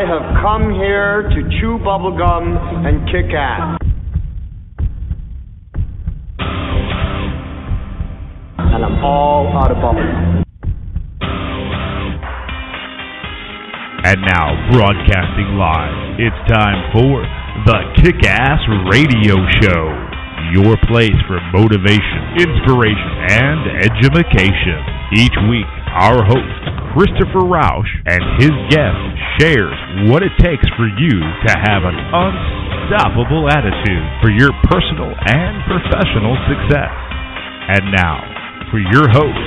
I have come here to chew bubblegum and kick ass. And I'm all out of bubblegum. And now, broadcasting live, it's time for the Kick Ass Radio Show. Your place for motivation, inspiration, and education. Each week, our host, Christopher Rausch, and his guest shares what it takes for you to have an unstoppable attitude for your personal and professional success. And now, for your host,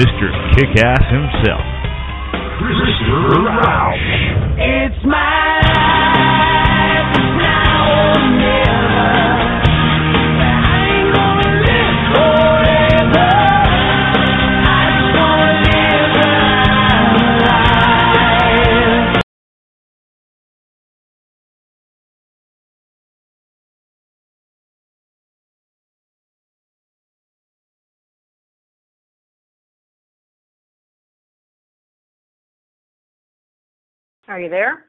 Mr. Kick Ass himself, Christopher Rausch. It's my life Are you there?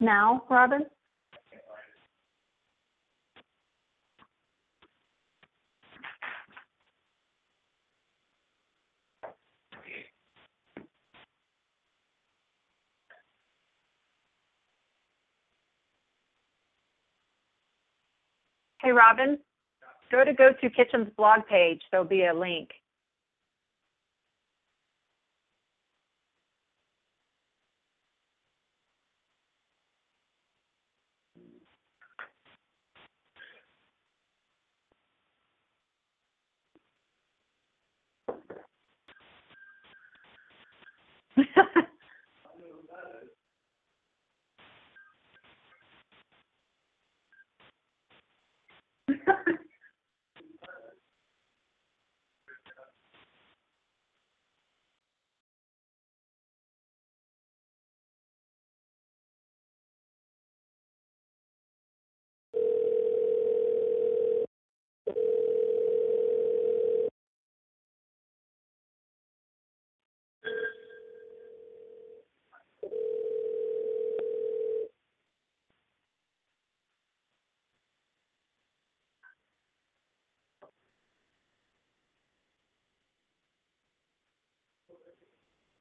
Now, Robin? Hey, Robin, go to Go To Kitchen's blog page. There'll be a link.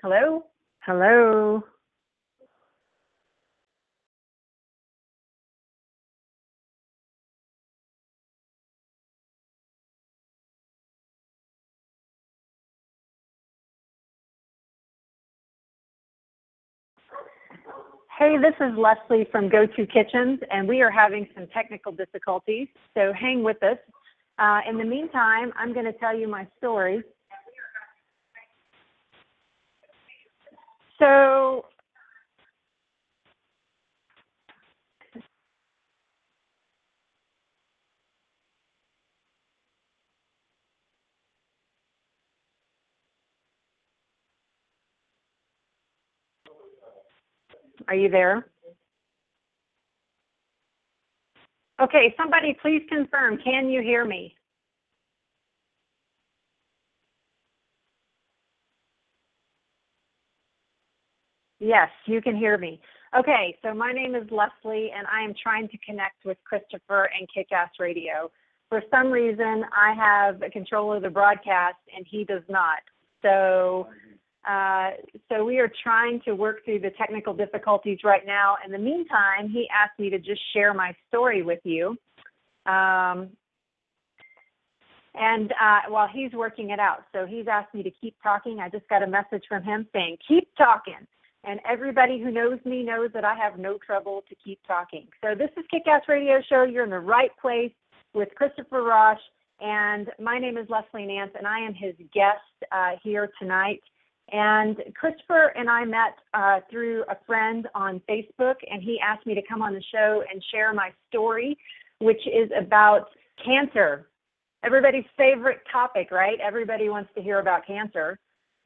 Hello? Hello? Hey, this is Leslie from Go To Kitchens, and we are having some technical difficulties, so hang with us. Uh, in the meantime, I'm going to tell you my story. So, are you there? Okay, somebody please confirm. Can you hear me? Yes, you can hear me. Okay, so my name is Leslie, and I am trying to connect with Christopher and Kickass Radio. For some reason, I have control of the broadcast, and he does not. So, uh, so we are trying to work through the technical difficulties right now. In the meantime, he asked me to just share my story with you. Um, and uh, while he's working it out, so he's asked me to keep talking. I just got a message from him saying, keep talking. And everybody who knows me knows that I have no trouble to keep talking. So this is Kick-Ass Radio Show. You're in the right place with Christopher Rausch. And my name is Leslie Nance, and I am his guest uh, here tonight. And Christopher and I met uh, through a friend on Facebook, and he asked me to come on the show and share my story, which is about cancer. Everybody's favorite topic, right? Everybody wants to hear about cancer.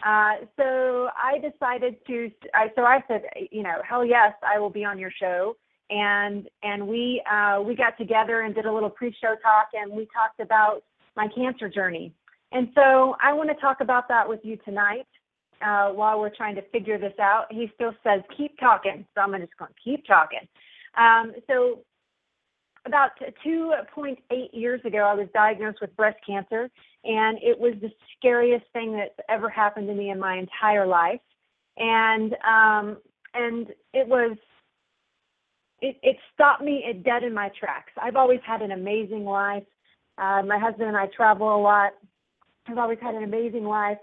Uh, so I decided to. I, so I said, you know, hell yes, I will be on your show. And and we uh, we got together and did a little pre-show talk, and we talked about my cancer journey. And so I want to talk about that with you tonight uh, while we're trying to figure this out. He still says, keep talking. So I'm just going to keep talking. Um, so about 2.8 years ago, I was diagnosed with breast cancer, and it was the scariest thing that's ever happened to me in my entire life. And um, and it was it, it stopped me dead in my tracks. I've always had an amazing life. Uh, my husband and I travel a lot. I've always had an amazing life.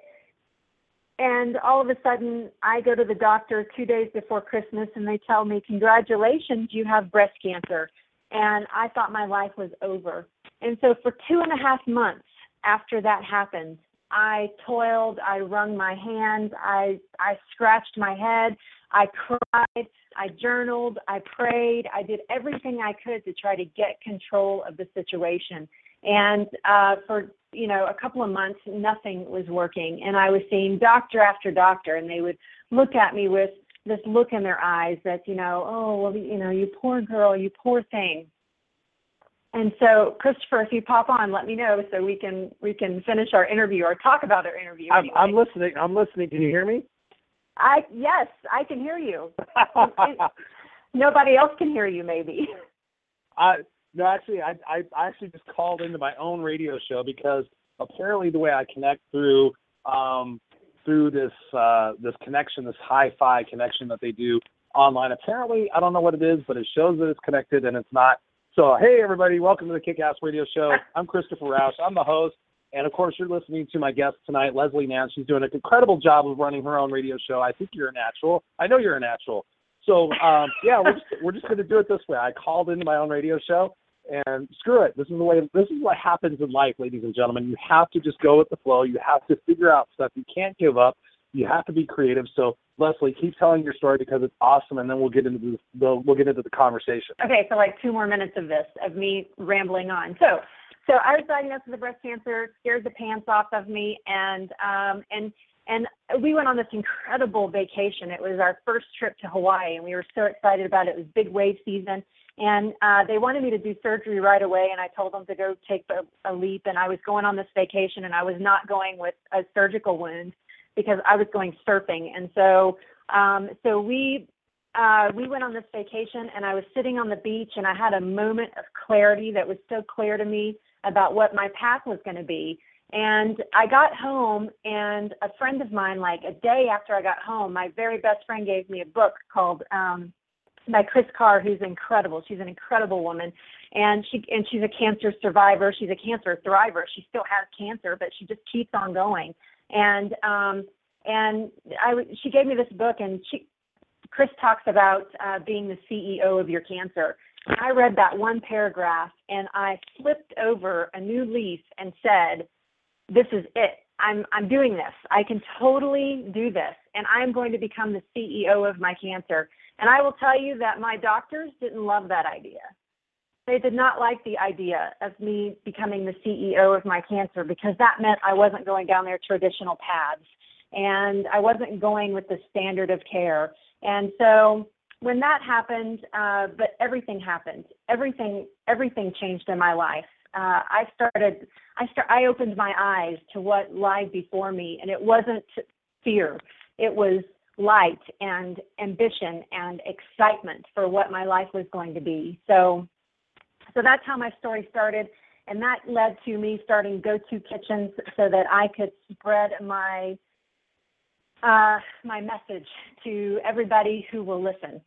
And all of a sudden, I go to the doctor two days before Christmas and they tell me, Congratulations, you have breast cancer. And I thought my life was over. And so, for two and a half months after that happened, I toiled, I wrung my hands, I, I scratched my head, I cried, I journaled, I prayed, I did everything I could to try to get control of the situation. And uh, for you know a couple of months, nothing was working, and I was seeing doctor after doctor, and they would look at me with this look in their eyes that you know, oh well, you know, you poor girl, you poor thing. And so, Christopher, if you pop on, let me know so we can we can finish our interview or talk about our interview. I'm, anyway. I'm listening. I'm listening. Can you hear me? I yes, I can hear you. Nobody else can hear you, maybe. I no, actually, I, I I actually just called into my own radio show because apparently the way I connect through um through this uh this connection, this hi-fi connection that they do online. Apparently, I don't know what it is, but it shows that it's connected and it's not. So, hey everybody, welcome to the Kick Ass Radio Show. I'm Christopher Rausch. I'm the host. And of course, you're listening to my guest tonight, Leslie Nance. She's doing an incredible job of running her own radio show. I think you're a natural. I know you're a natural. So um, yeah, we're just we're just going to do it this way. I called into my own radio show, and screw it. This is the way. This is what happens in life, ladies and gentlemen. You have to just go with the flow. You have to figure out stuff. You can't give up. You have to be creative. So Leslie, keep telling your story because it's awesome, and then we'll get into the, we'll get into the conversation. Okay, so like two more minutes of this, of me rambling on. So, so I was diagnosed with breast cancer, scared the pants off of me, and um, and and we went on this incredible vacation. It was our first trip to Hawaii, and we were so excited about it. It was big wave season, and uh, they wanted me to do surgery right away. And I told them to go take a, a leap. And I was going on this vacation, and I was not going with a surgical wound because I was going surfing. And so, um, so we uh, we went on this vacation, and I was sitting on the beach, and I had a moment of clarity that was so clear to me about what my path was going to be. And I got home, and a friend of mine, like a day after I got home, my very best friend gave me a book called um, by Kris Carr, who's incredible. She's an incredible woman, and she and she's a cancer survivor. She's a cancer thriver. She still has cancer, but she just keeps on going. And um, and I she gave me this book, and she Kris talks about uh, being the CEO of your cancer. I read that one paragraph, and I flipped over a new leaf and said this is it. I'm I'm doing this. I can totally do this and I'm going to become the CEO of my cancer. And I will tell you that my doctors didn't love that idea. They did not like the idea of me becoming the CEO of my cancer because that meant I wasn't going down their traditional paths and I wasn't going with the standard of care. And so when that happened, uh, but everything happened. Everything everything changed in my life uh, I started, I start, I opened my eyes to what lied before me, and it wasn't fear. It was light and ambition and excitement for what my life was going to be. So, so that's how my story started, and that led to me starting Go-To Kitchens so that I could spread my uh, my message to everybody who will listen,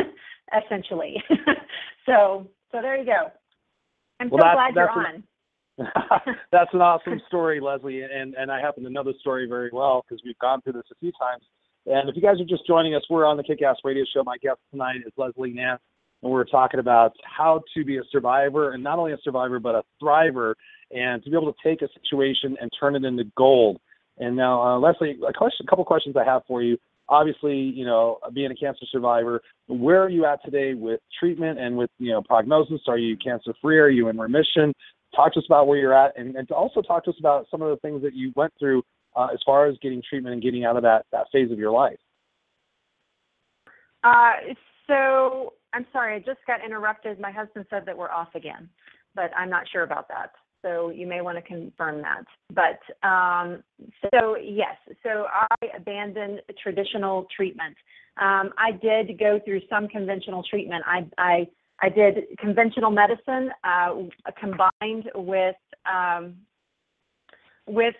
essentially. so, so there you go. I'm Well, so glad you're on. That's an awesome story, Leslie, and and I happen to know the story very well because we've gone through this a few times. And if you guys are just joining us, we're on the Kick Ass Radio Show. My guest tonight is Leslie Nance, and we're talking about how to be a survivor, and not only a survivor but a thriver, and to be able to take a situation and turn it into gold. And now, uh, Leslie, a question, a couple questions I have for you. Obviously, you know, being a cancer survivor, where are you at today with treatment and with you know prognosis? Are you cancer free? Are you in remission? talk to us about where you're at and, and also talk to us about some of the things that you went through uh, as far as getting treatment and getting out of that that phase of your life? Uh, so I'm sorry, I just got interrupted. My husband said that we're off again, but I'm not sure about that. So you may want to confirm that. But um, so yes, so I abandoned traditional treatment. Um, I did go through some conventional treatment. I I, I did conventional medicine uh, combined with um, with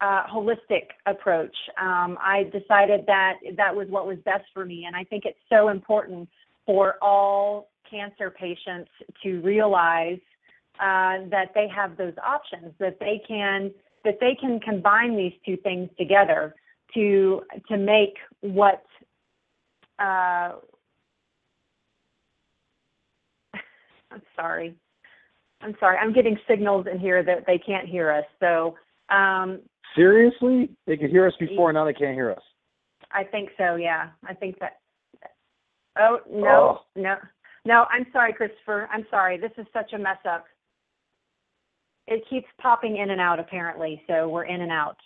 uh, holistic approach. Um, I decided that that was what was best for me, and I think it's so important for all cancer patients to realize uh, that they have those options, that they can that they can combine these two things together to to make what uh, I'm sorry. I'm sorry. I'm getting signals in here that they can't hear us. So um, Seriously, they could hear us before, now they can't hear us. I think so. Yeah, I think that. Oh no, oh. no, no. I'm sorry, Christopher. I'm sorry. This is such a mess up. It keeps popping in and out apparently, so we're in and out.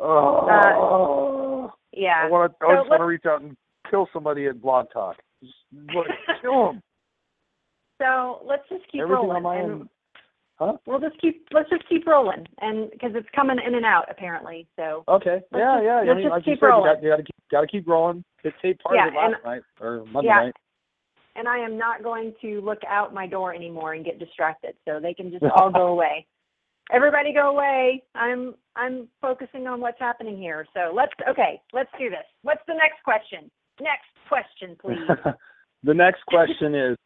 Oh, Yeah. I want to. I So just want to reach out and kill somebody at Blog Talk. Just kill them. So let's just keep Everything rolling. on my and end. Huh? We'll just keep. Let's just keep rolling, and because it's coming in and out apparently. So Okay. Yeah, just- yeah. I let's mean, just like you keep said, rolling. you got, to keep, got to keep rolling. It's taped part Yeah, of it last and- night or Monday yeah. night. and I am not going to look out my door anymore and get distracted. So they can just all go away. Everybody go away. I'm I'm focusing on what's happening here. So let's okay, let's do this. What's the next question? Next question, please. the next question is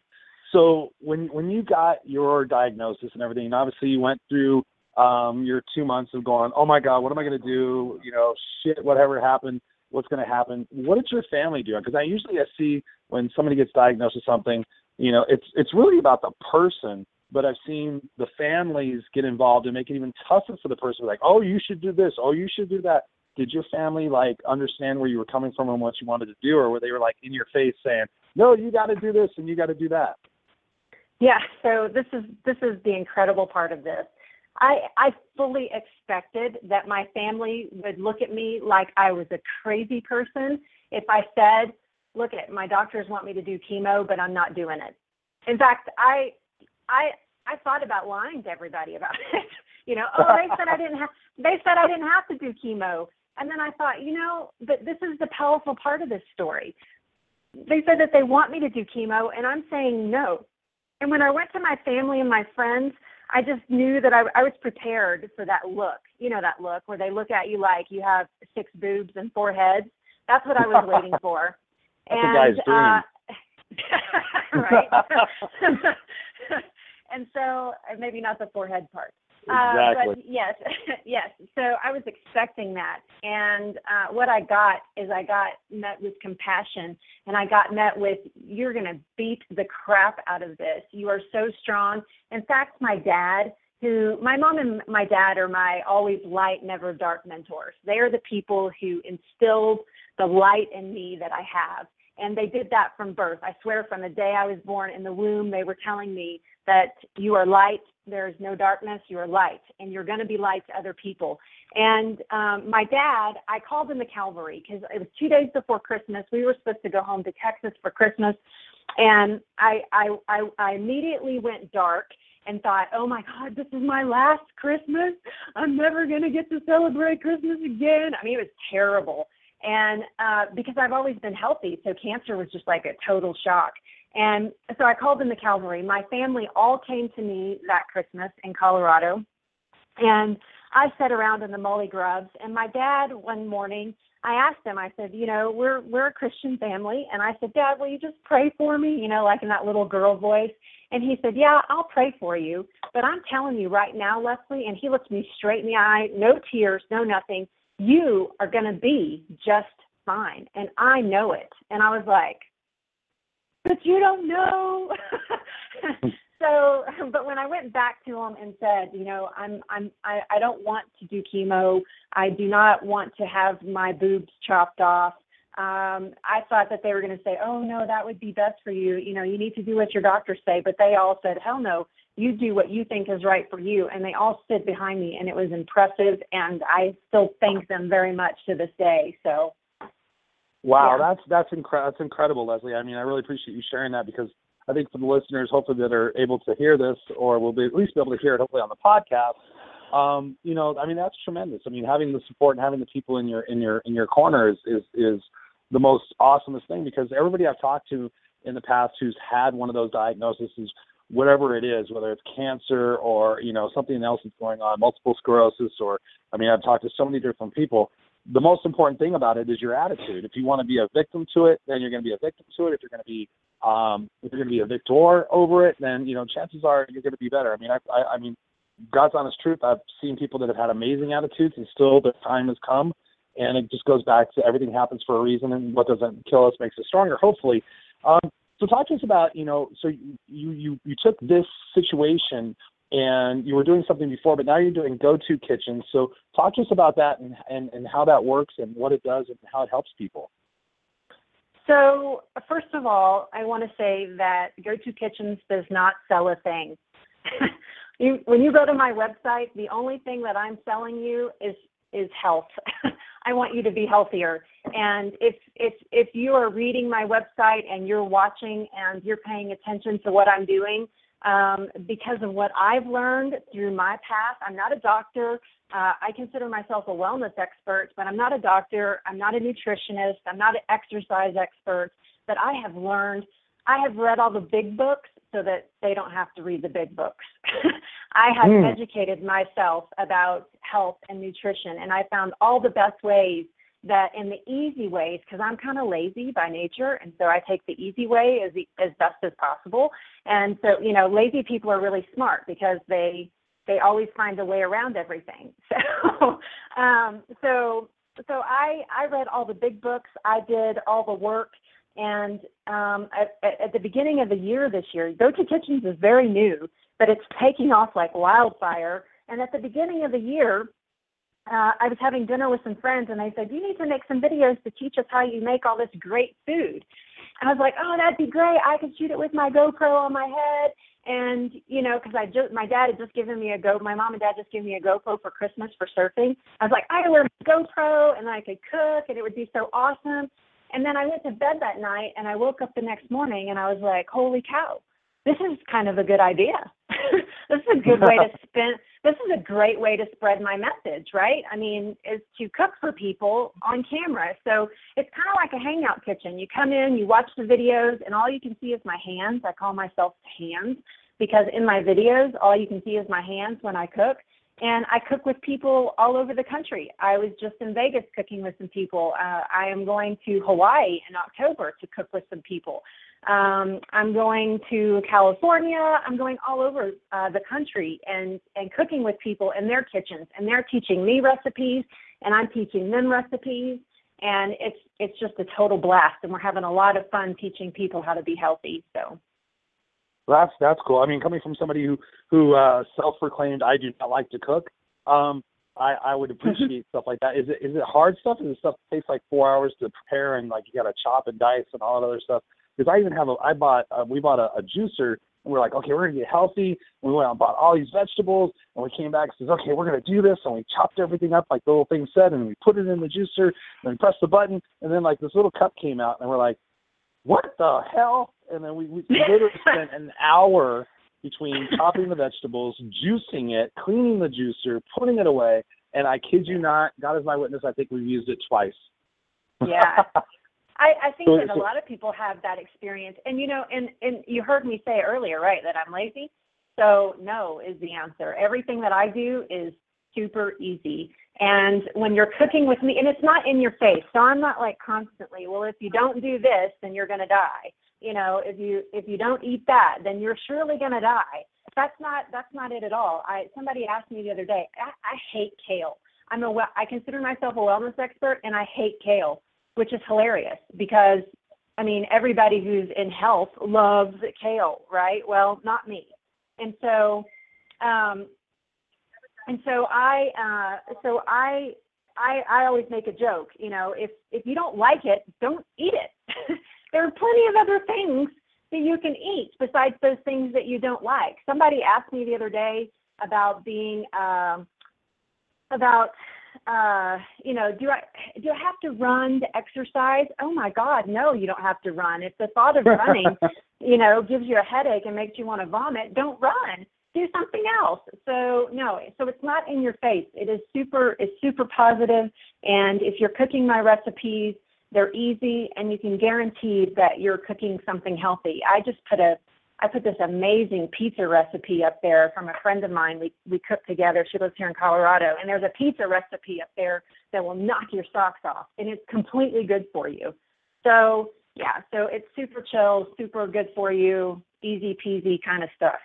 so when when you got your diagnosis and everything and obviously you went through um your two months of going oh my god what am i going to do? You know shit whatever happened what's going to happen? What did your family do? Because i usually i see when somebody gets diagnosed with something you know it's it's really about the person but i've seen the families get involved and make it even tougher for the person like oh you should do this. Oh you should do that. Did your family like understand where you were coming from and what you wanted to do or were they were like in your face saying no you got to do this and you got to do that Yeah, so this is this is the incredible part of this. I I fully expected that my family would look at me like I was a crazy person if I said, "Look at my doctors want me to do chemo, but I'm not doing it." In fact, I I I thought about lying to everybody about it. you know, oh, they said I didn't have they said I didn't have to do chemo. And then I thought, you know, but this is the powerful part of this story. They said that they want me to do chemo and I'm saying no. And when I went to my family and my friends, I just knew that I, I was prepared for that look. You know that look where they look at you like you have six boobs and four heads. That's what I was waiting for. That's a and, guy's dream. Uh, right. and so uh, maybe not the forehead part. Uh, but yes, yes. So I was expecting that, and uh, what I got is I got met with compassion, and I got met with "You're going to beat the crap out of this. You are so strong." In fact, my dad, who my mom and my dad are my always light, never dark mentors. They are the people who instilled the light in me that I have. And they did that from birth. I swear, from the day I was born in the womb, they were telling me that you are light, there is no darkness, you are light, and you're going to be light to other people. And um, my dad, I called him the Calvary because it was two days before Christmas. We were supposed to go home to Texas for Christmas, and I, I, I, I immediately went dark and thought, oh my God, this is my last Christmas. I'm never going to get to celebrate Christmas again. I mean, it was terrible. And uh, because I've always been healthy, so cancer was just like a total shock. And so I called in the Calvary. My family all came to me that Christmas in Colorado. And I sat around in the mully grubs. And my dad, one morning, I asked him, I said, you know, we're we're a Christian family. And I said, Dad, will you just pray for me? You know, like in that little girl voice. And he said, Yeah, I'll pray for you. But I'm telling you right now, Leslie, and he looked me straight in the eye, no tears, no nothing. You are going to be just fine. And I know it. And I was like, But you don't know. so, but when I went back to him and said, you know, I'm, I'm, I, I don't want to do chemo. I do not want to have my boobs chopped off. Um, I thought that they were going to say, oh no, that would be best for you. You know, you need to do what your doctors say. But they all said, hell no, you do what you think is right for you. And they all stood behind me, and it was impressive. And I still thank them very much to this day. So, Wow, Yeah. that's that's incre- that's incredible, Leslie. I mean, I really appreciate you sharing that because I think for the listeners, hopefully that are able to hear this or will be at least be able to hear it, hopefully on the podcast. Um, you know, I mean, that's tremendous. I mean, having the support and having the people in your in your in your corner is is is the most awesomest thing because everybody I've talked to in the past who's had one of those diagnoses, whatever it is, whether it's cancer or you know something else that's going on, multiple sclerosis, or I mean, I've talked to so many different people the most important thing about it is your attitude. If you want to be a victim to it, then you're going to be a victim to it. If you're going to be um, if you're going to be a victor over it, then you know chances are you're going to be better. I mean, I, I, I mean, God's honest truth. I've seen people that have had amazing attitudes, and still the time has come. And it just goes back to everything happens for a reason, and what doesn't kill us makes us stronger. Hopefully. Um, so talk to us about you know, so you you you took this situation and you were doing something before, but now you're doing go-to kitchens. So talk to us about that and, and, and how that works and what it does and how it helps people. so first of all, I want to say that Go To Kitchens does not sell a thing. you, when you go to my website, the only thing that I'm selling you is is health. I want you to be healthier. And if if if you are reading my website and you're watching and you're paying attention to what I'm doing, um, because of what I've learned through my path, I'm not a doctor. Uh, I consider myself a wellness expert, but I'm not a doctor. I'm not a nutritionist. I'm not an exercise expert. But I have learned. I have read all the big books so that they don't have to read the big books. I have Hmm. educated myself about health and nutrition, and I found all the best ways that in the easy ways, because I'm kind of lazy by nature, and so I take the easy way as as best as possible. And so, you know, lazy people are really smart because they they always find a way around everything. So, um, so so I I read all the big books. I did all the work. And um, at, at the beginning of the year this year, Go to Kitchens is very new, but it's taking off like wildfire. And at the beginning of the year, uh, I was having dinner with some friends, and they said, "You need to make some videos to teach us how you make all this great food." And I was like, "Oh, that'd be great! I could shoot it with my GoPro on my head." And you know, because I just my dad had just given me a Go, my mom and dad just gave me a GoPro for Christmas for surfing. I was like, I could wear my GoPro, and I could cook, and it would be so awesome. And then I went to bed that night, and I woke up the next morning, and I was like, "Holy cow!" this is kind of a good idea. this is a good way to spend. This is a great way to spread my message, right? I mean, is to cook for people on camera. So it's kind of like a hangout kitchen. You come in, you watch the videos, and all you can see is my hands. I call myself hands because in my videos, all you can see is my hands when I cook. And I cook with people all over the country. I was just in Vegas cooking with some people. Uh, I am going to Hawaii in October to cook with some people. Um, I'm going to California. I'm going all over uh, the country and and cooking with people in their kitchens, and they're teaching me recipes, and I'm teaching them recipes, and it's it's just a total blast, and we're having a lot of fun teaching people how to be healthy. So That's that's cool. I mean, coming from somebody who who uh, self-proclaimed I do not like to cook, um, I I would appreciate stuff like that. Is it is it hard stuff? Is it stuff that takes like four hours to prepare and like you got to chop and dice and all that other stuff? Because I even have a I bought uh, we bought a, a juicer and we're like okay we're gonna get healthy. And we went out and bought all these vegetables and we came back and says okay we're gonna do this and we chopped everything up like the little thing said and we put it in the juicer and we pressed the button and then like this little cup came out and we're like what the hell? And then we, we literally spent an hour between chopping the vegetables, juicing it, cleaning the juicer, putting it away. And I kid you not, God is my witness, I think we've used it twice. yeah. I, I think that a lot of people have that experience. And you know, and, and you heard me say earlier, right, that I'm lazy. So no is the answer. Everything that I do is super easy. And when you're cooking with me, and it's not in your face, so I'm not like constantly, well, if you don't do this, then you're gonna die. You know, if you if you don't eat that, then you're surely gonna die. That's not that's not it at all. I somebody asked me the other day, I, I hate kale. I'm a I consider myself a wellness expert, and I hate kale which is hilarious because I mean everybody who's in health loves kale, right? Well, not me. And so um and so I uh so I I I always make a joke, you know, if if you don't like it, don't eat it. there are plenty of other things that you can eat besides those things that you don't like. Somebody asked me the other day about being um, about uh, you know, do I do I have to run to exercise? Oh my God, no, you don't have to run. If the thought of running, you know, gives you a headache and makes you want to vomit, don't run. Do something else. So no, so it's not in your face. It is super it's super positive. positive and if you're cooking my recipes, they're easy and you can guarantee that you're cooking something healthy. I just put a I put this amazing pizza recipe up there from a friend of mine. We we cook together. She lives here in Colorado, and there's a pizza recipe up there that will knock your socks off, and it's completely good for you. So yeah, so it's super chill, super good for you, easy peasy kind of stuff.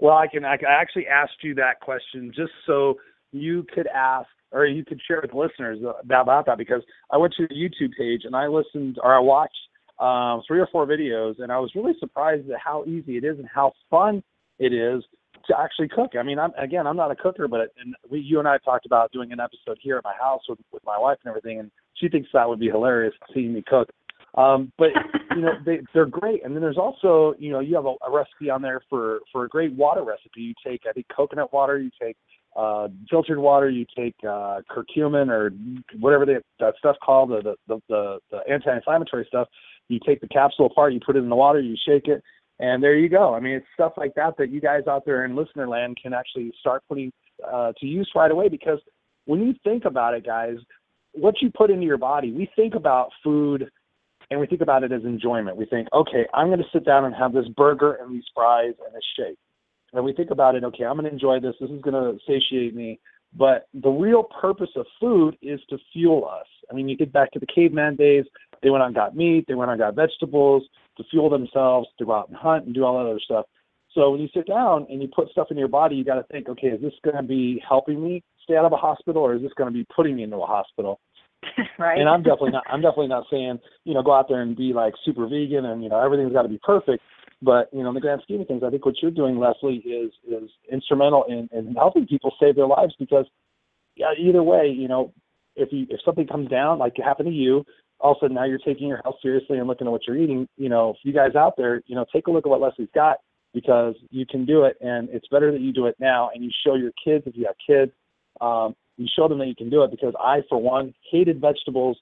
Well, I can. I actually asked you that question just so you could ask or you could share with listeners about that because I went to the YouTube page and I listened or I watched um, three or four videos, and I was really surprised at how easy it is and how fun it is to actually cook. I mean, I'm again, I'm not a cooker, but and we, you and I talked about doing an episode here at my house with, with my wife and everything, and she thinks that would be hilarious seeing me cook. Um, but you know, they they're great. And then there's also, you know, you have a, a recipe on there for for a great water recipe. You take, I think, coconut water. You take uh, filtered water. You take uh, curcumin or whatever they, that stuff called the the the, the anti-inflammatory stuff you take the capsule apart, you put it in the water, you shake it, and there you go. I mean, it's stuff like that that you guys out there in listener land can actually start putting uh, to use right away because when you think about it, guys, what you put into your body, we think about food and we think about it as enjoyment. We think, okay, I'm going to sit down and have this burger and these fries and this shake. And we think about it, okay, I'm going to enjoy this. This is going to satiate me. But the real purpose of food is to fuel us. I mean, you get back to the caveman days, they went out and got meat, they went out and got vegetables to fuel themselves, to go out and hunt and do all that other stuff. So when you sit down and you put stuff in your body, you got to think, okay, is this going to be helping me stay out of a hospital, or is this going to be putting me into a hospital? right. And I'm definitely not. I'm definitely not saying you know go out there and be like super vegan and you know everything's got to be perfect. But you know, in the grand scheme of things, I think what you're doing, Leslie, is is instrumental in, in helping people save their lives because yeah, either way, you know, if you if something comes down like it happened to you, all of a sudden now you're taking your health seriously and looking at what you're eating. You know, you guys out there, you know, take a look at what Leslie's got because you can do it, and it's better that you do it now and you show your kids if you have kids. Um, you show them that you can do it because I, for one, hated vegetables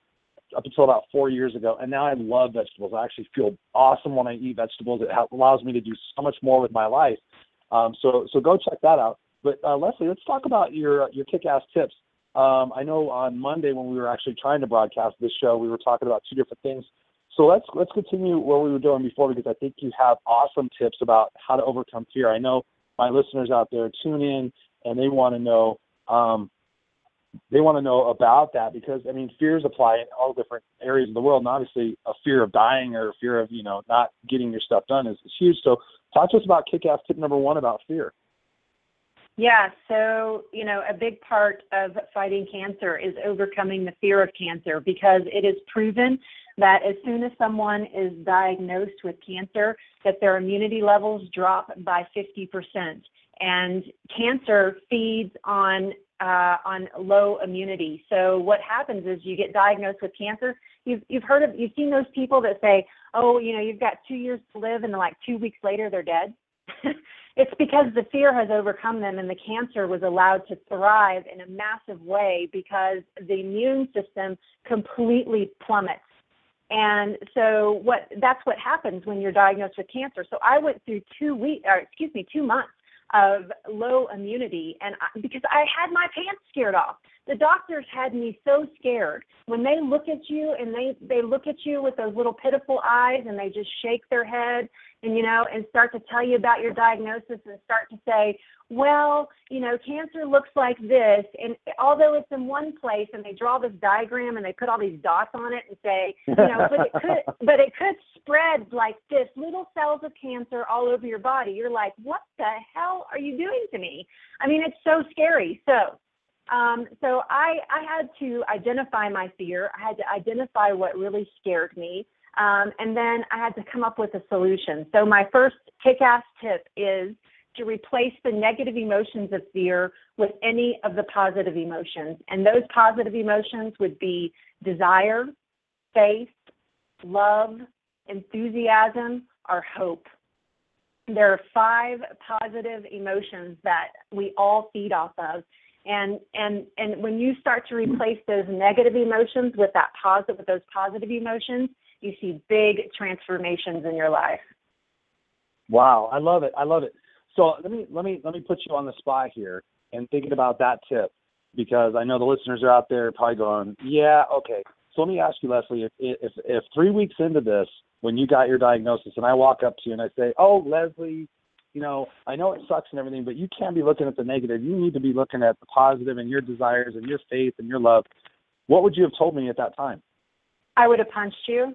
up until about four years ago, and now I love vegetables. I actually feel awesome when I eat vegetables. It allows me to do so much more with my life. Um, so so go check that out. But uh, Leslie, let's talk about your your kick-ass tips. Um, I know on Monday when we were actually trying to broadcast this show, we were talking about two different things. So let's let's continue what we were doing before because I think you have awesome tips about how to overcome fear. I know my listeners out there tune in and they want to know um, they want to know about that because I mean fears apply in all different areas of the world, and obviously a fear of dying or a fear of you know not getting your stuff done is, is huge. So talk to us about kick-ass tip number one about fear. Yeah, so, you know, a big part of fighting cancer is overcoming the fear of cancer because it is proven that as soon as someone is diagnosed with cancer, that their immunity levels drop by 50%. And cancer feeds on uh, on low immunity. So what happens is you get diagnosed with cancer. You've you've heard of you've seen those people that say, oh, you know, you've got two years to live, and like two weeks later they're dead. it's because the fear has overcome them and the cancer was allowed to thrive in a massive way because the immune system completely plummets. And so what that's what happens when you're diagnosed with cancer. So I went through two weeks or excuse me, 2 months of low immunity and I, because I had my pants scared off. The doctors had me so scared. When they look at you and they they look at you with those little pitiful eyes and they just shake their head and you know and start to tell you about your diagnosis and start to say, well, you know, cancer looks like this and although it's in one place and they draw this diagram and they put all these dots on it and say, you know, but it could but it could spread like this, little cells of cancer all over your body. You're like, what the hell are you doing to me? I mean, it's so scary. So um, so I, I had to identify my fear. I had to identify what really scared me. Um, and then I had to come up with a solution. So my first kick-ass tip is to replace the negative emotions of fear with any of the positive emotions. And those positive emotions would be desire, faith, love, enthusiasm, or hope. There are five positive emotions that we all feed off of. And and and when you start to replace those negative emotions with that positive with those positive emotions, you see big transformations in your life. Wow, I love it. I love it. So let me let me let me put you on the spot here and thinking about that tip because I know the listeners are out there probably going, yeah, okay. So let me ask you, Leslie, if if if three weeks into this, when you got your diagnosis, and I walk up to you and I say, oh, Leslie, you know, I know it sucks and everything, but you can't be looking at the negative. You need to be looking at the positive and your desires and your faith and your love. What would you have told me at that time? I would have punched you.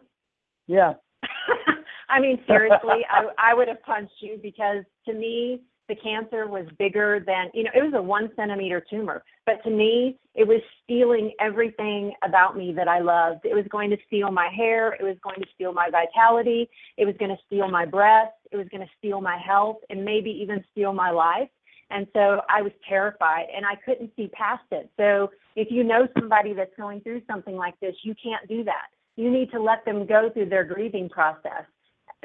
Yeah. I mean, seriously, I, I would have punched you because to me, the cancer was bigger than, you know, it was a one centimeter tumor. But to me, it was stealing everything about me that I loved. It was going to steal my hair. It was going to steal my vitality. It was going to steal my breath. It was going to steal my health and maybe even steal my life. And so I was terrified and I couldn't see past it. So if you know somebody that's going through something like this, you can't do that. You need to let them go through their grieving process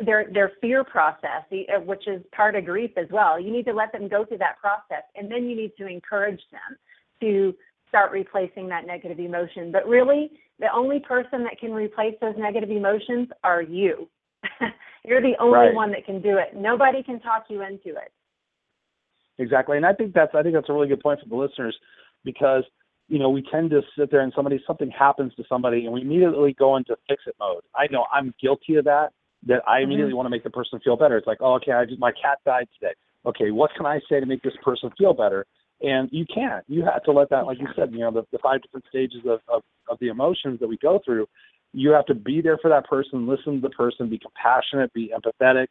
their their fear process, uh, which is part of grief as well. You need to let them go through that process, and then you need to encourage them to start replacing that negative emotion. But really, the only person that can replace those negative emotions are you. You're the only Right. one that can do it. Nobody can talk you into it. Exactly, and I think that's I think that's a really good point for the listeners because you know we tend to sit there and somebody something happens to somebody and we immediately go into fix it mode. I know I'm guilty of that. That I mm-hmm. immediately want to make the person feel better. It's like, oh, okay, I just my cat died today. Okay, what can I say to make this person feel better? And you can't. You have to let that, like you said, you know, the, the five different stages of, of of the emotions that we go through. You have to be there for that person, listen to the person, be compassionate, be empathetic,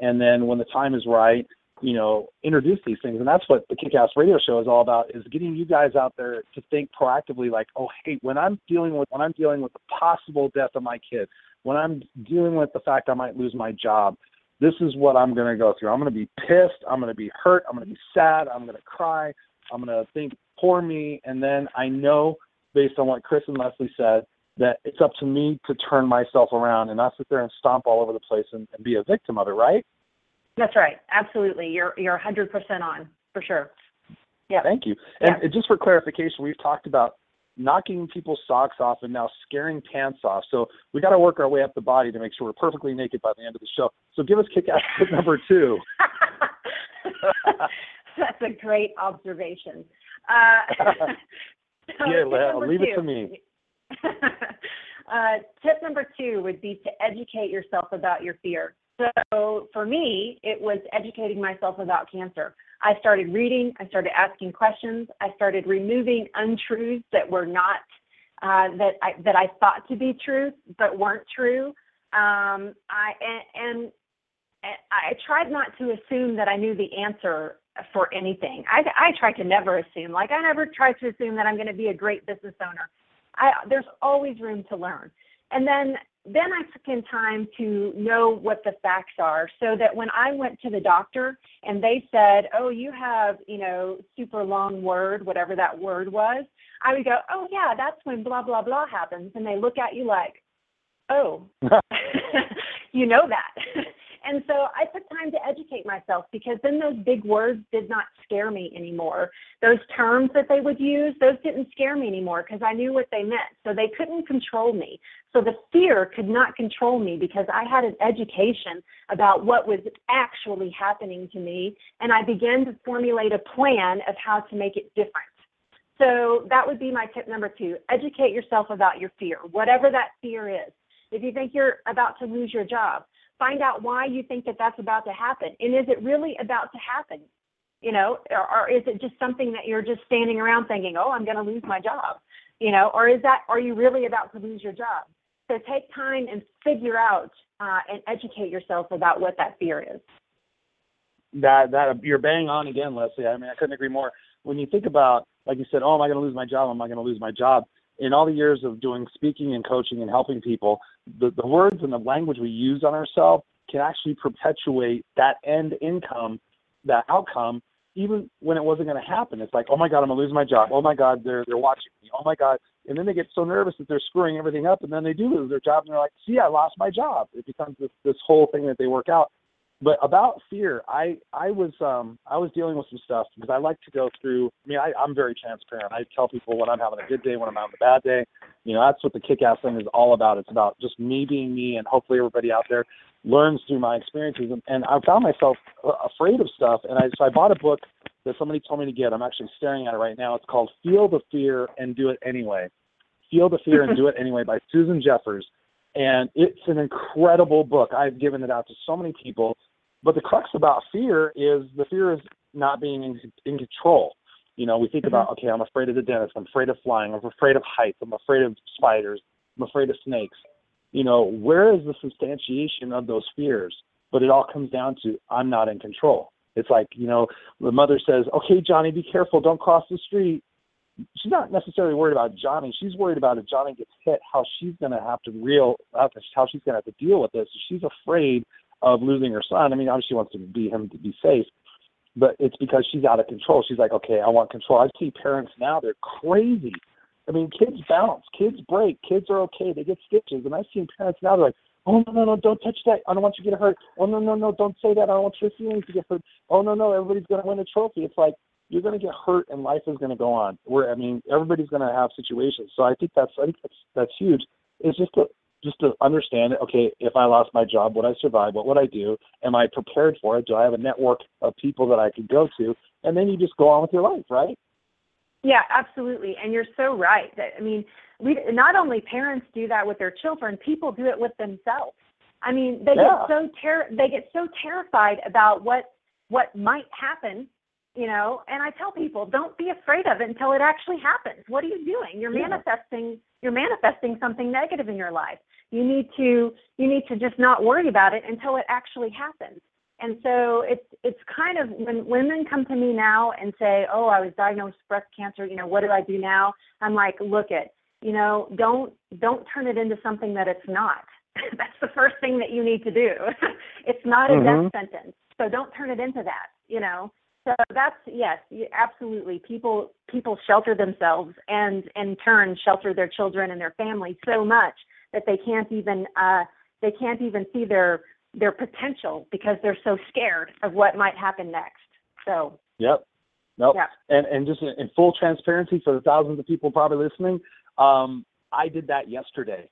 and then when the time is right, you know, introduce these things. And that's what the Kick-Ass Radio Show is all about: is getting you guys out there to think proactively, like, oh, hey, when I'm dealing with when I'm dealing with the possible death of my kid, when I'm dealing with the fact I might lose my job, this is what I'm going to go through. I'm going to be pissed. I'm going to be hurt. I'm going to be sad. I'm going to cry. I'm going to think, poor me. And then I know, based on what Chris and Leslie said, that it's up to me to turn myself around and not sit there and stomp all over the place and, and be a victim of it, right? That's right. Absolutely. You're you're 100% on for sure. Yeah. Thank you. And and just for clarification, we've talked about knocking people's socks off and now scaring pants off. So we got to work our way up the body to make sure we're perfectly naked by the end of the show. So give us kick-ass tip number two. That's a great observation. Uh, so Yeah, well, leave it to me. uh, tip number two would be to educate yourself about your fear. So for me, it was educating myself about cancer. I started reading, I started asking questions, I started removing untruths that were not uh, that I that I thought to be truth but weren't true. Um, I and, and I tried not to assume that I knew the answer for anything. I, I tried to never assume. Like I never tried to assume that I'm going to be a great business owner. I, there's always room to learn. And then then I took in time to know what the facts are, so that when I went to the doctor and they said, "Oh, you have you know super long word, whatever that word was," I would go, "Oh yeah, that's when blah blah blah happens," and they look at you like, "Oh, you know that." And so I took time to educate myself because then those big words did not scare me anymore. Those terms that they would use, those didn't scare me anymore because I knew what they meant. So they couldn't control me. So the fear could not control me because I had an education about what was actually happening to me and I began to formulate a plan of how to make it different. So that would be my tip number two. Educate yourself about your fear, whatever that fear is. If you think you're about to lose your job, find out why you think that that's about to happen. And is it really about to happen? You know, or, or is it just something that you're just standing around thinking, oh, I'm going to lose my job? You know, or is that, are you really about to lose your job? So take time and figure out uh, and educate yourself about what that fear is. that that you're bang on again, Leslie. I mean, I couldn't agree more. When you think about, like you said, oh, am I going to lose my job? Am I going to lose my job? In all the years of doing speaking and coaching and helping people, the, the words and the language we use on ourselves can actually perpetuate that end income, that outcome, even when it wasn't going to happen. It's like, oh my God, I'm going to lose my job. Oh my God, they're they're watching me. Oh my God, and then they get so nervous that they're screwing everything up, and then they do lose their job, and they're like, "See, I lost my job." It becomes this this whole thing that they work out. But about fear, I I was um I was dealing with some stuff because I like to go through. I mean, I, I'm very transparent. I tell people when I'm having a good day, when I'm having a bad day. You know, that's what the kick-ass thing is all about. It's about just me being me, and hopefully everybody out there learns through my experiences. And, and I found myself afraid of stuff, and I so I bought a book that somebody told me to get. I'm actually staring at it right now. It's called Feel the Fear and Do It Anyway. Feel the Fear and Do It Anyway by Susan Jeffers. And it's an incredible book. I've given it out to so many people. But the crux about fear is the fear is not being in, in control. You know, we think mm-hmm. about, okay, I'm afraid of the dentist. I'm afraid of flying. I'm afraid of heights. I'm afraid of spiders. I'm afraid of snakes. You know, where is the substantiation of those fears? But it all comes down to I'm not in control. It's like, you know, the mother says, okay, Johnny, be careful. Don't cross the street. She's not necessarily worried about Johnny. She's worried about if Johnny gets hit, how she's going to have to real, how she's going to have to deal with this. She's afraid of losing her son. I mean, obviously she wants to be him to be safe, but it's because she's out of control. She's like, okay, I want control. I see parents now; they're crazy. I mean, kids bounce, kids break, kids are okay. They get stitches, and I've seen parents now. They're like, oh no, no, no, don't touch that. I don't want you to get hurt. Oh no, no, no, don't say that. I don't want your feelings to get hurt. Oh no, no, everybody's to win a trophy. It's like you're going to get hurt, and life is going to go on. Where I mean, everybody's going to have situations. So I think that's I think that's that's huge. It's just to just to understand okay if i lost my job would i survive what would i do am i prepared for it do i have a network of people that i could go to and then you just go on with your life right Yeah, absolutely. And you're so right. That I mean, we not only parents do that with their children, people do it with themselves. I mean, they Yeah. get so ter- they get so terrified about what what might happen, you know. And I tell people, don't be afraid of it until it actually happens. What are you doing? You're Yeah. manifesting you're manifesting something negative in your life. You need to you need to just not worry about it until it actually happens. And so it's it's kind of when women come to me now and say, "Oh, I was diagnosed with breast cancer. You know, what do I do now?" I'm like, "Look it, you know, don't don't turn it into something that it's not. That's the first thing that you need to do. it's not a Mhm. death sentence, so don't turn it into that. You know." So that's yes, you- absolutely. People people shelter themselves and in turn shelter their children and their families so much that they can't even uh, they can't even see their their potential because they're so scared of what might happen next. So Yep. Nope. Yeah. And and just in, in full transparency for the thousands of people probably listening, um, I did that yesterday,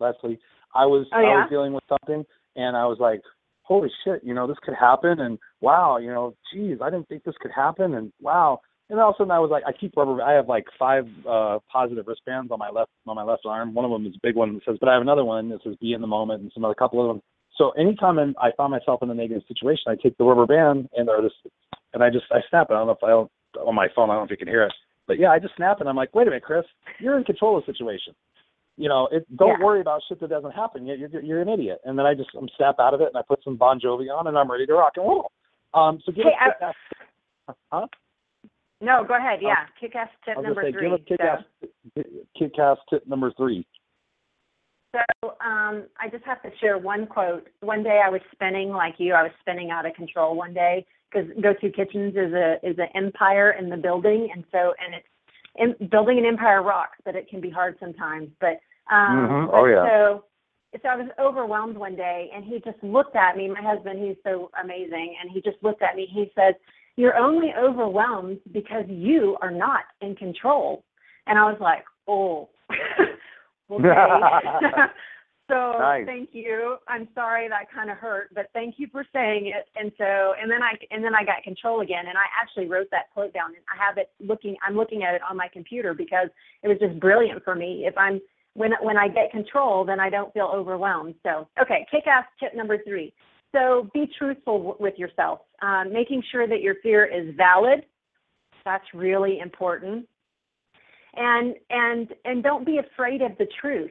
Leslie. I was Oh, I was dealing with something and I was like, Holy shit, you know, this could happen and wow, you know, geez, I didn't think this could happen and wow. And all of a sudden I was like I keep rubber I have like five uh positive wristbands on my left on my left arm. One of them is a big one that says but I have another one that says be in the moment and some other couple of them. So anytime I'm, I find myself in a negative situation, I take the rubber band and or this and I just I snap it. I don't know if I don't on my phone. I don't know if you can hear it, but yeah, I just snap it. I'm like, wait a minute, Chris, you're in control of the situation. You know, it, don't Yeah. worry about shit that doesn't happen. You're, you're you're an idiot. And then I just I'm snap out of it and I put some Bon Jovi on and I'm ready to rock and roll. Um, so give Hey, us I- huh? No, go ahead. Yeah, kick ass I tip number gonna say, three. give us kick So- ass kick ass tip number three. So um, I just have to share one quote. One day I was spinning like you. I was spinning out of control one day because Go To Kitchens is a is an empire in the building, and so and it's in, building an empire rocks, but it can be hard sometimes. But um, Mhm. but Oh, yeah. So so I was overwhelmed one day, and he just looked at me. My husband, he's so amazing, and he just looked at me. He says, "You're only overwhelmed because you are not in control." And I was like, "Oh." okay. so Nice. thank you. I'm sorry that kind of hurt, but thank you for saying it. And so, and then I, and then I got control again, and I actually wrote that quote down, and I have it looking. I'm looking at it on my computer because it was just brilliant for me. If I'm when when I get control, then I don't feel overwhelmed. So, okay, kick-ass tip number three. So, be truthful with yourself, um, making sure that your fear is valid. That's really important. And and and don't be afraid of the truth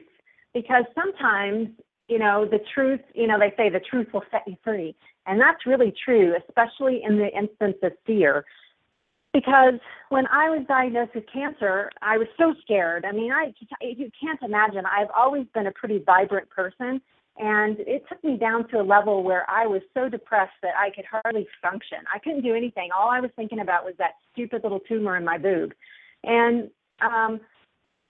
because sometimes you know the truth you know they say the truth will set you free and that's really true especially in the instance of fear. Because when i was diagnosed with cancer i was so scared. I mean i you can't imagine. I've always been a pretty vibrant person and it took me down to a level where i was so depressed that i could hardly function i couldn't do anything all i was thinking about was that stupid little tumor in my boob and um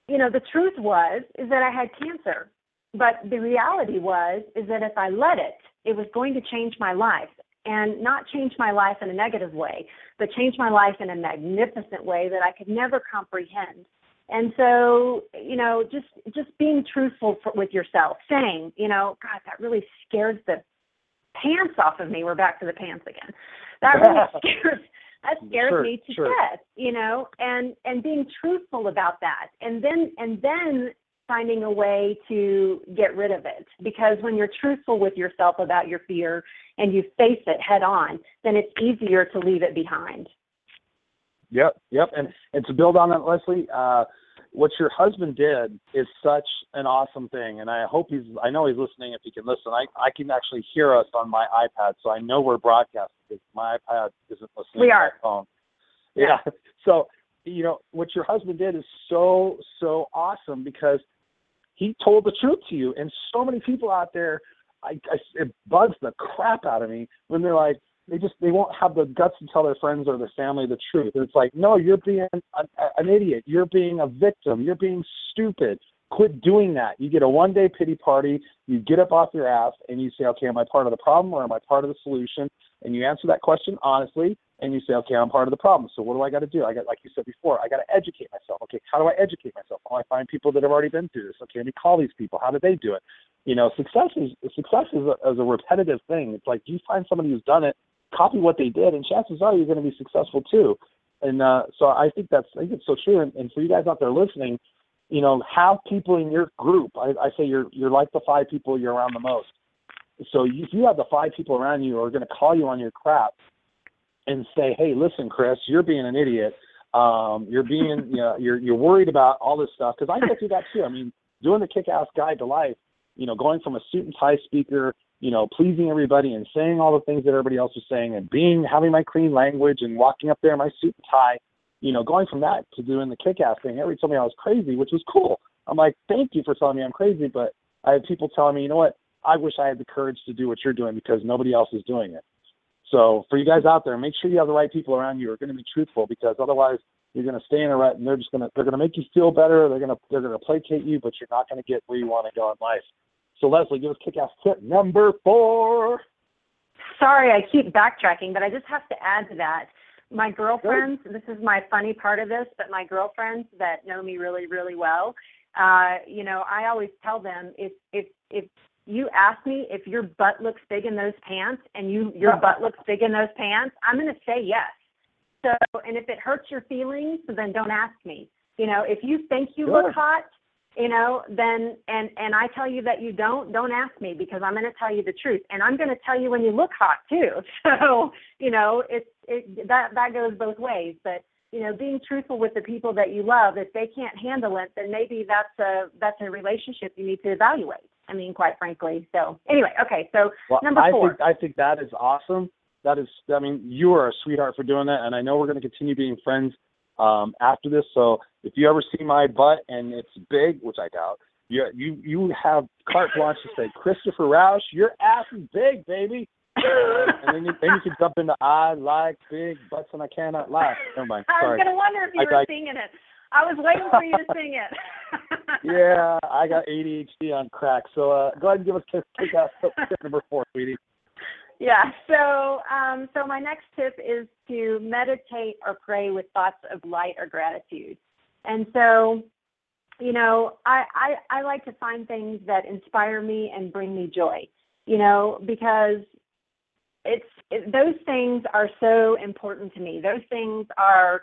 you know, the truth was is that I had cancer. But the reality was is that if I let it, it was going to change my life and not change my life in a negative way, but change my life in a magnificent way that I could never comprehend. And so, you know, just just being truthful for, with yourself, saying, you know, God, that really scares the pants off of me. We're back to the pants again. That really scares that scares Sure, me to sure. death, you know, and and being truthful about that, and then and then finding a way to get rid of it because when you're truthful with yourself about your fear and you face it head on then it's easier to leave it behind Yep, yep. And and to build on that, Leslie, uh, what your husband did is such an awesome thing, and I hope he's. I know he's listening. If he can listen, I I can actually hear us on my iPad, so I know we're broadcasting. Because my iPad isn't listening. We to are. My phone. Yeah. Yeah. So you know what your husband did is so so awesome because he told the truth to you, and so many people out there, I, I it bugs the crap out of me when they're like, they just they won't have the guts to tell their friends or their family the truth. And it's like, no, you're being an, an idiot. You're being a victim. You're being stupid. Quit doing that. You get a one day pity party. You get up off your ass and you say, okay, am I part of the problem or am I part of the solution? And you answer that question honestly. And you say, okay, I'm part of the problem. So what do I got to do? I got, like you said before, I got to educate myself. Okay, how do I educate myself? Well, I find people that have already been through this. Okay, let me call these people. How did they do it? You know, success is success is a, is a repetitive thing. It's like do you find somebody who's done it, copy what they did, and chances are you're going to be successful too. And uh, so I think that's I think it's so true. And, and for you guys out there listening, you know, have people in your group. I, I say you're you're like the five people you're around the most. So you, if you have the five people around you who are going to call you on your crap and say, "Hey, listen, Chris, you're being an idiot. Um, you're being, you know, you're you're worried about all this stuff." Because I go through that too. I mean, doing the kick-ass guide to life, you know, going from a suit and tie speaker, you know, pleasing everybody and saying all the things that everybody else is saying, and being having my clean language and walking up there in my suit and tie, you know, going from that to doing the kick-ass thing. Everybody told me I was crazy, which was cool. I'm like, thank you for telling me I'm crazy, but I have people telling me, you know what? I wish I had the courage to do what you're doing because nobody else is doing it. So for you guys out there, make sure you have the right people around you who are going to be truthful because otherwise you're going to stay in a rut and they're just going to they're going to make you feel better. They're going to they're going to placate you, but you're not going to get where you want to go in life. So Leslie, give us kick-ass tip number four. sorry i keep backtracking but i just have to add to that. My girlfriends this is my funny part of this but my girlfriends that know me really really well uh you know i always tell them if if if you ask me if your butt looks big in those pants and you your butt looks big in those pants i'm going to say yes. So and if it hurts your feelings then don't ask me. You know if you think you Sure. look hot you know then and and i tell you that you don't don't ask me because i'm going to tell you the truth. And i'm going to tell you when you look hot too. So you know it's it that that goes both ways. But you know being truthful with the people that you love if they can't handle it then maybe that's a that's a relationship you need to evaluate i mean quite frankly. So anyway okay. So Well, number I think I think that is awesome. That is, I mean, you are a sweetheart for doing that, and I know we're going to continue being friends um, after this. So if you ever see my butt and it's big, which I doubt, you you you have carte blanche to say, Christopher Rausch, your ass is big, baby. and then you, then you can jump into I like big butts and I cannot lie. Never mind. i was going to wonder if you I were dig- singing it i was waiting for you to sing it yeah, I got ADHD on crack. So uh, go ahead and give us kick, kick ass tip number four, sweetie. Yeah. So, um, so my next tip is to meditate or pray with thoughts of light or gratitude. And so, you know, I, I, I like to find things that inspire me and bring me joy, you know, because it's it, those things are so important to me. Those things are,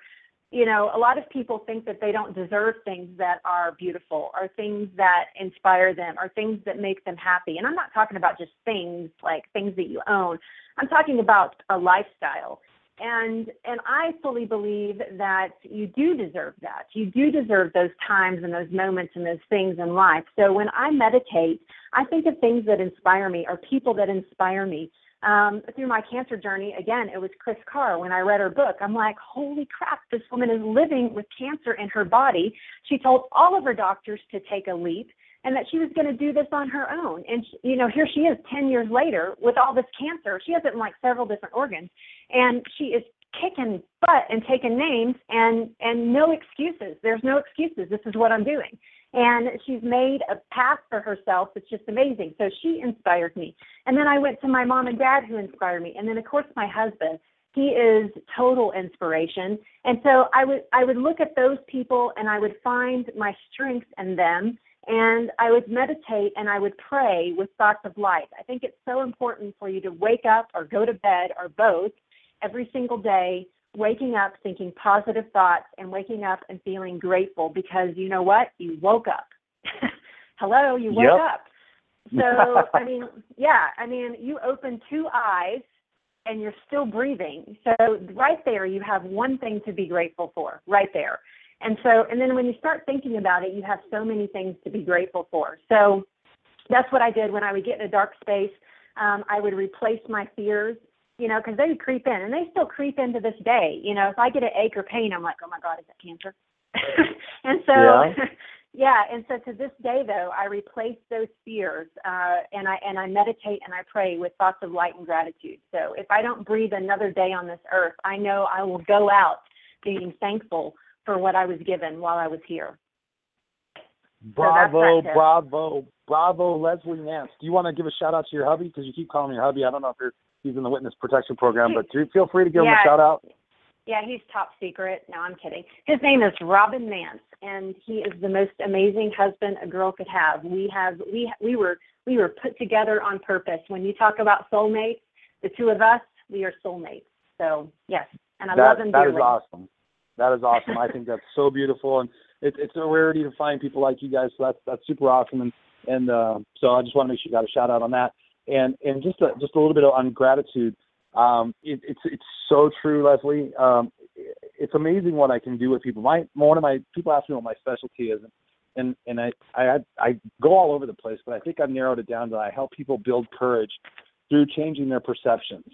you know, a lot of people think that they don't deserve things that are beautiful or things that inspire them or things that make them happy. And I'm not talking about just things like things that you own. I'm talking about a lifestyle. And and I fully believe that you do deserve that. You do deserve those times and those moments and those things in life. So when I meditate, I think of things that inspire me or people that inspire me um, through my cancer journey, again, it was Kris Carr. When I read her book, I'm like, holy crap, this woman is living with cancer in her body. She told all of her doctors to take a leap and that she was going to do this on her own. And, she, you know, here she is 10 years later with all this cancer. She has it in like several different organs. And she is kicking butt and taking names and and no excuses. There's no excuses. This is what I'm doing. And she's made a path for herself that's just amazing. So she inspired me. And then I went to my mom and dad who inspired me. And then of course my husband. He is total inspiration. And so I would I would look at those people and I would find my strength in them and I would meditate and I would pray with thoughts of light. I think it's so important for you to wake up or go to bed or both every single day, waking up thinking positive thoughts and waking up and feeling grateful because you know what? You woke up. Hello, you woke Yep. up. So, I mean, yeah, I mean, you open two eyes and you're still breathing. So, right there, you have one thing to be grateful for, right there. And so, and then when you start thinking about it, you have so many things to be grateful for. So, that's what I did when I would get in a dark space. Um, I would replace my fears, you know, because they would creep in, and they still creep in to this day. You know, if I get an ache or pain, I'm like, oh my God, is that cancer? and so, Yeah. yeah, and so to this day, though, I replace those fears, uh, and I and I meditate and I pray with thoughts of light and gratitude. So if I don't breathe another day on this earth, I know I will go out being thankful for what I was given while I was here. Bravo, tip. bravo, bravo, Leslie Nance. Do you want to give a shout out to your hubby? Because you keep calling me your hubby. I don't know if you're, he's in the witness protection program, but do feel free to give him a shout out. Yeah, he's top secret. No, I'm kidding. His name is Robin Nance, and he is the most amazing husband a girl could have. We have we we were we were put together on purpose. When you talk about soulmates, the two of us, we are soulmates. So yes, and I love That, him that is dearly. awesome. That is awesome. I think that's so beautiful, and it, it's a rarity to find people like you guys. So that's that's super awesome, and and uh, so I just want to make sure you got a shout out on that, and and just a, just a little bit on gratitude. Um, it, it's it's so true, Leslie. Um, it- it's amazing what I can do with people. My one of my people ask me what my specialty is, and and I I I go all over the place, but I think I've narrowed it down to I help people build courage through changing their perceptions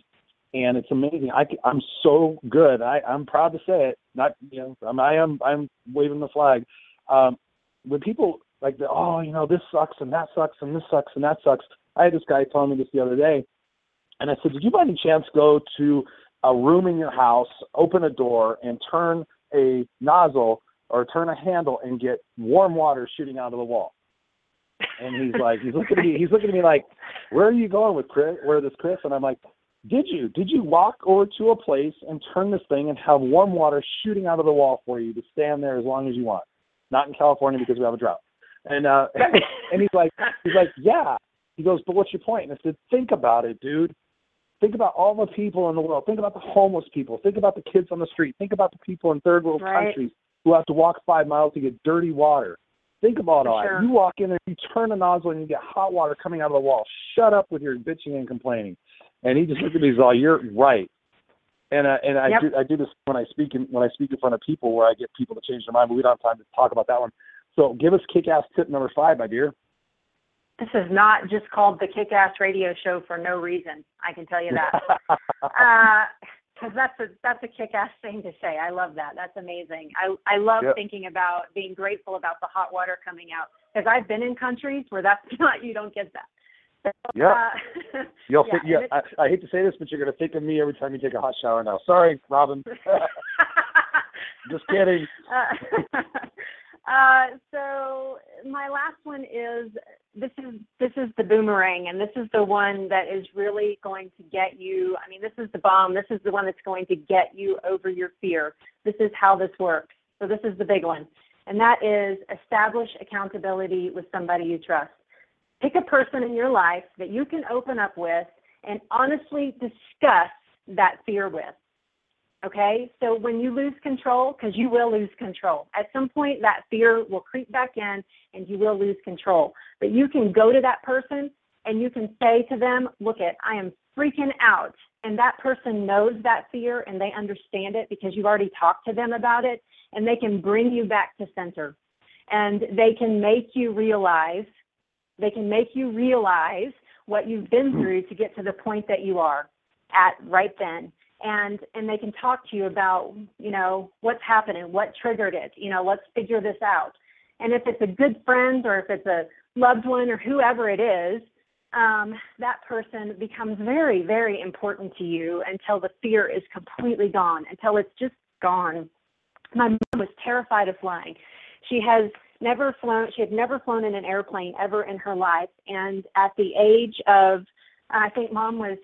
and it's amazing. I, am so good. I, I'm proud to say it. Not you know, I'm, I am I'm waving the flag. Um, when people like, the, oh, you know, this sucks and that sucks and this sucks and that sucks. I had this guy telling me this the other day, and I said, did you by any chance go to a room in your house, open a door, and turn a nozzle or turn a handle and get warm water shooting out of the wall? And he's like, he's looking at me, he's looking at me like, where are you going with Chris? Where this Chris? And I'm like, did you? Did you walk over to a place and turn this thing and have warm water shooting out of the wall for you to stand there as long as you want? Not in California because we have a drought. And uh and he's like he's like, Yeah. He goes, But what's your point? And I said, Think about it, dude. Think about all the people in the world. Think about the homeless people. Think about the kids on the street. Think about the people in third world Right. countries who have to walk five miles to get dirty water. Think about For all sure. that. You walk in there, you turn a nozzle, and you get hot water coming out of the wall. Shut up with your bitching and complaining. And he just looked at me and said, "Oh, you're right." And uh, and I Yep. do I do this when I speak in when I speak in front of people where I get people to change their mind, but we don't have time to talk about that one. So give us kick ass tip number five, my dear. This is not just called the Kick Ass Radio Show for no reason. I can tell you that. because that's a that's a kick-ass thing to say. I love that. That's amazing. I I love Yep. thinking about being grateful about the hot water coming out because I've been in countries where that's not you don't get that. So, Yeah. uh, You'll yeah, think, yeah, I, I hate to say this, but you're gonna think of me every time you take a hot shower now. Sorry, Robin. Just kidding. uh, uh, so my last one is this is this is the boomerang, and this is the one that is really going to get you. I mean, this is the bomb. This is the one that's going to get you over your fear. This is how this works. So this is the big one, and that is establish accountability with somebody you trust. Pick a person in your life that you can open up with and honestly discuss that fear with. Okay, so when you lose control, because you will lose control, at some point that fear will creep back in and you will lose control. But you can go to that person and you can say to them, Look, it, I am freaking out. And that person knows that fear and they understand it because you've already talked to them about it and they can bring you back to center. And they can make you realize, they can make you realize what you've been through to get to the point that you are at right then and and they can talk to you about you know what's happening what triggered it you know let's figure this out and if it's a good friend or if it's a loved one or whoever it is um, that person becomes very, very important to you until the fear is completely gone, until it's just gone. My mom was terrified of flying. She has never flown, she had never flown in an airplane ever in her life. And at the age of, I think mom was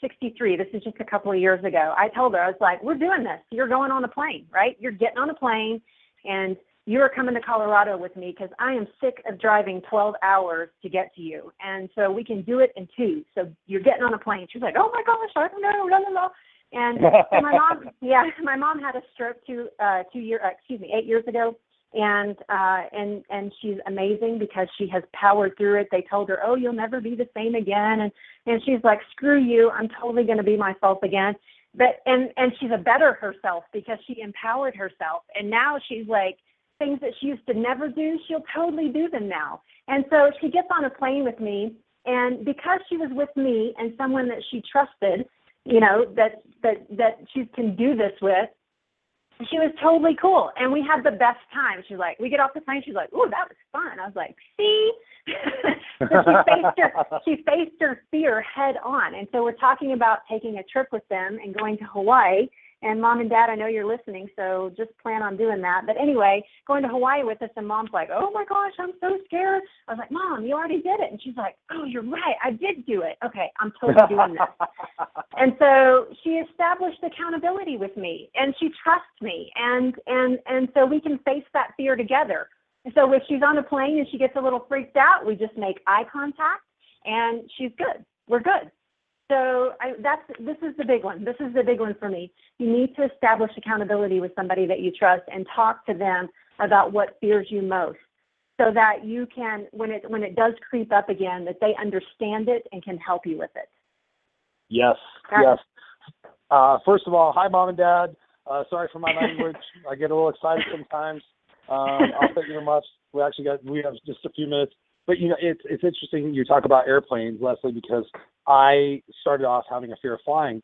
63, this is just a couple of years ago, I told her, I was like, we're doing this. You're going on a plane, right? You're getting on a plane and you are coming to Colorado with me because I am sick of driving 12 hours to get to you. And so we can do it in two. So you're getting on a plane. She's like, oh my gosh, I don't know, blah, blah, blah. And so my mom, yeah, my mom had a stroke two, uh, two year, uh, excuse me, eight years ago. And, uh, and, and she's amazing because she has powered through it. They told her, oh, you'll never be the same again. And, and she's like, screw you. I'm totally going to be myself again. But, and, and she's a better herself because she empowered herself. And now she's like, things that she used to never do, she'll totally do them now. And so she gets on a plane with me, and because she was with me and someone that she trusted, you know, that that that she can do this with, she was totally cool. And we had the best time. She's like, we get off the plane, she's like, "Ooh, that was fun." I was like, "See." so she faced her she faced her fear head on. And so we're talking about taking a trip with them and going to Hawaii and mom and dad, I know you're listening, so just plan on doing that. But anyway, going to Hawaii with us, and mom's like, oh my gosh, I'm so scared. I was like, mom, you already did it. And she's like, oh, you're right. I did do it. Okay, I'm totally doing this. and so she established accountability with me, and she trusts me. And, and, and so we can face that fear together. And so if she's on a plane and she gets a little freaked out, we just make eye contact, and she's good. We're good. So I, that's this is the big one. This is the big one for me. You need to establish accountability with somebody that you trust and talk to them about what fears you most, so that you can, when it when it does creep up again, that they understand it and can help you with it. Yes, yes. Uh, first of all, hi, mom and dad. Uh, sorry for my language. I get a little excited sometimes. Um, I'll thank you much. We actually got we have just a few minutes, but you know it's it's interesting you talk about airplanes, Leslie, because I started off having a fear of flying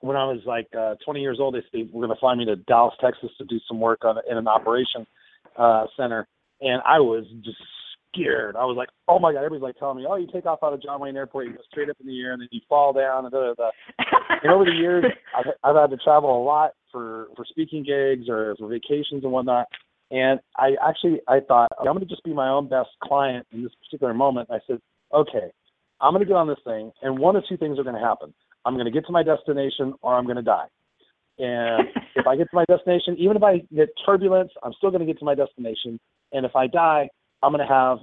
when I was like uh, 20 years old. They said we're going to fly me to Dallas, Texas, to do some work on in an operation uh, center, and I was just scared. I was like, oh my god! Everybody's like telling me, oh, you take off out of John Wayne Airport, you go straight up in the air, and then you fall down, and and over the years, I've, I've had to travel a lot for for speaking gigs or for vacations and whatnot. And I actually I thought I'm going to just be my own best client in this particular moment. I said, okay, I'm going to get on this thing, and one of two things are going to happen. I'm going to get to my destination, or I'm going to die. And if I get to my destination, even if I get turbulence, I'm still going to get to my destination. And if I die, I'm going to have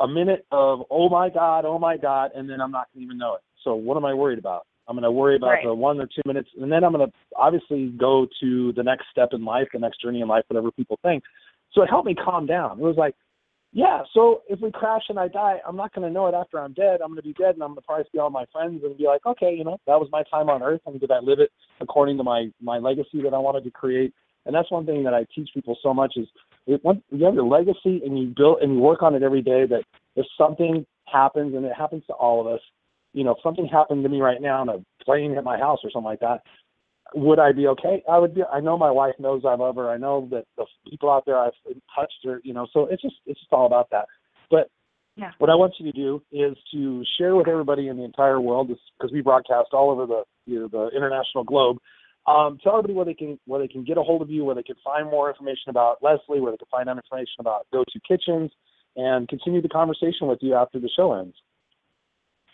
a minute of oh my god, oh my god, and then I'm not going to even know it. So what am I worried about? I'm going to worry about Right. the one or two minutes, and then I'm going to obviously go to the next step in life, the next journey in life, whatever people think. So it helped me calm down. It was like, yeah, so if we crash and I die, I'm not going to know it after I'm dead. I'm going to be dead, and I'm going to probably see all my friends and be like, okay, you know, that was my time on Earth, and did I live it according to my my legacy that I wanted to create? And that's one thing that I teach people so much is one, you have your legacy and you build and you work on it every day. That if something happens, and it happens to all of us, you know, if something happened to me right now and a plane hit my house or something like that, would I be okay? I would be. I know my wife knows I love her. I know that the people out there I've touched her. You know, so it's just it's just all about that. But Yeah. what I want you to do is to share with everybody in the entire world, because we broadcast all over the you know, the international globe. Um, tell everybody where they can where they can get a hold of you, where they can find more information about Leslie, where they can find out information about Go To Kitchens, and continue the conversation with you after the show ends.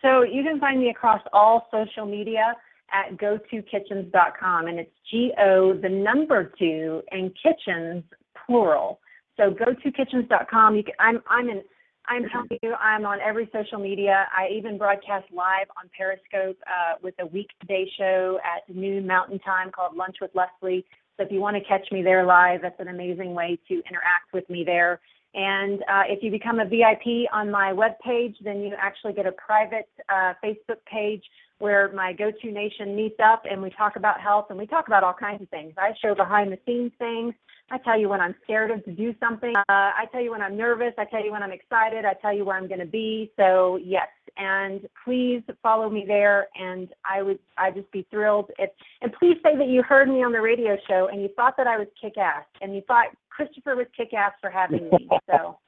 So you can find me across all social media at go2kitchens.com, and it's G O the number two and kitchens plural. So go2kitchens.com. You can, I'm I'm in I'm telling you I'm on every social media. I even broadcast live on Periscope uh, with a weekday show at noon Mountain Time called Lunch with Leslie. So if you want to catch me there live, that's an amazing way to interact with me there. And uh, if you become a VIP on my webpage, then you actually get a private uh, Facebook page where my Go-To Nation meets up and we talk about health and we talk about all kinds of things. I show behind the scenes things. I tell you when I'm scared of to do something. Uh, I tell you when I'm nervous. I tell you when I'm excited. I tell you where I'm going to be. So yes, and please follow me there. And I would, I'd just be thrilled. If, and please say that you heard me on the radio show and you thought that I was kick-ass and you thought Christopher was kick-ass for having me. So,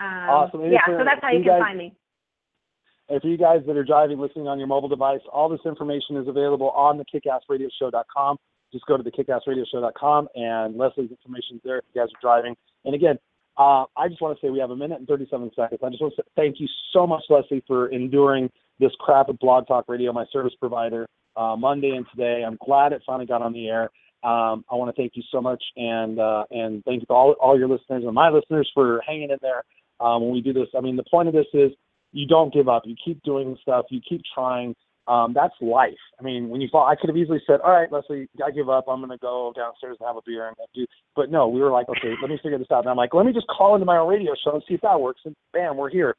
um, Awesome. And Yeah. So that's how you you can guys- find me. And for you guys that are driving, listening on your mobile device, all this information is available on the kickassradioshow.com. Just go to the kickassradioshow.com and Leslie's information is there if you guys are driving. And again, uh, I just want to say we have a minute and 37 seconds. I just want to say thank you so much, Leslie, for enduring this crap at Blog Talk Radio, my service provider, uh, Monday and today. I'm glad it finally got on the air. Um, I want to thank you so much, and uh, and thank you to all all your listeners and my listeners for hanging in there um, when we do this. I mean, the point of this is you don't give up. You keep doing stuff. You keep trying. Um, that's life. I mean, when you fall, I could have easily said, "All right, Leslie, I give up. I'm going to go downstairs and have a beer and do." But no, we were like, "Okay, let me figure this out." And I'm like, "Let me just call into my own radio show and see if that works." And bam, we're here.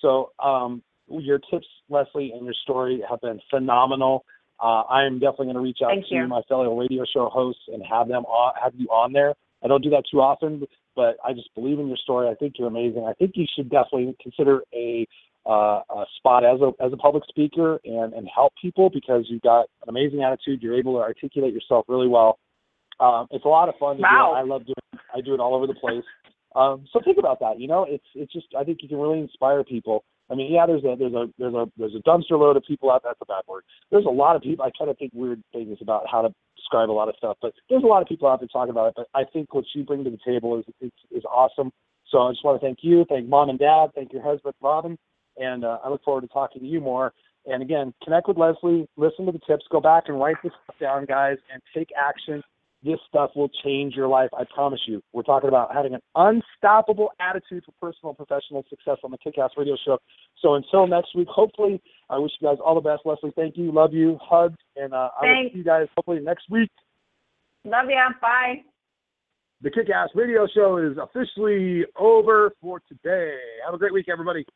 So um, your tips, Leslie, and your story have been phenomenal. Uh, I am definitely going to reach out Thank to you. my fellow radio show hosts and have them on, have you on there. I don't do that too often, but I just believe in your story. I think you're amazing. I think you should definitely consider a, uh, a spot as a as a public speaker and and help people because you've got an amazing attitude. You're able to articulate yourself really well. Um, it's a lot of fun Wow. I love doing. it. I do it all over the place. Um, so think about that. You know, it's it's just I think you can really inspire people. I mean, yeah, there's a there's a there's a there's a dumpster load of people out. There. That's a bad word. There's a lot of people. I kind of think weird things about how to describe a lot of stuff, but there's a lot of people out there talking about it. But I think what you bring to the table is is, is awesome. So I just want to thank you, thank mom and dad, thank your husband Robin, and uh, I look forward to talking to you more. And again, connect with Leslie, listen to the tips, go back and write this stuff down, guys, and take action this stuff will change your life. I promise you. We're talking about having an unstoppable attitude for personal and professional success on the Kickass Radio Show. So until next week, hopefully, I wish you guys all the best. Leslie, thank you, love you, hugs, and uh, I will see you guys hopefully next week. Love ya. Bye. The Kickass Radio Show is officially over for today. Have a great week, everybody.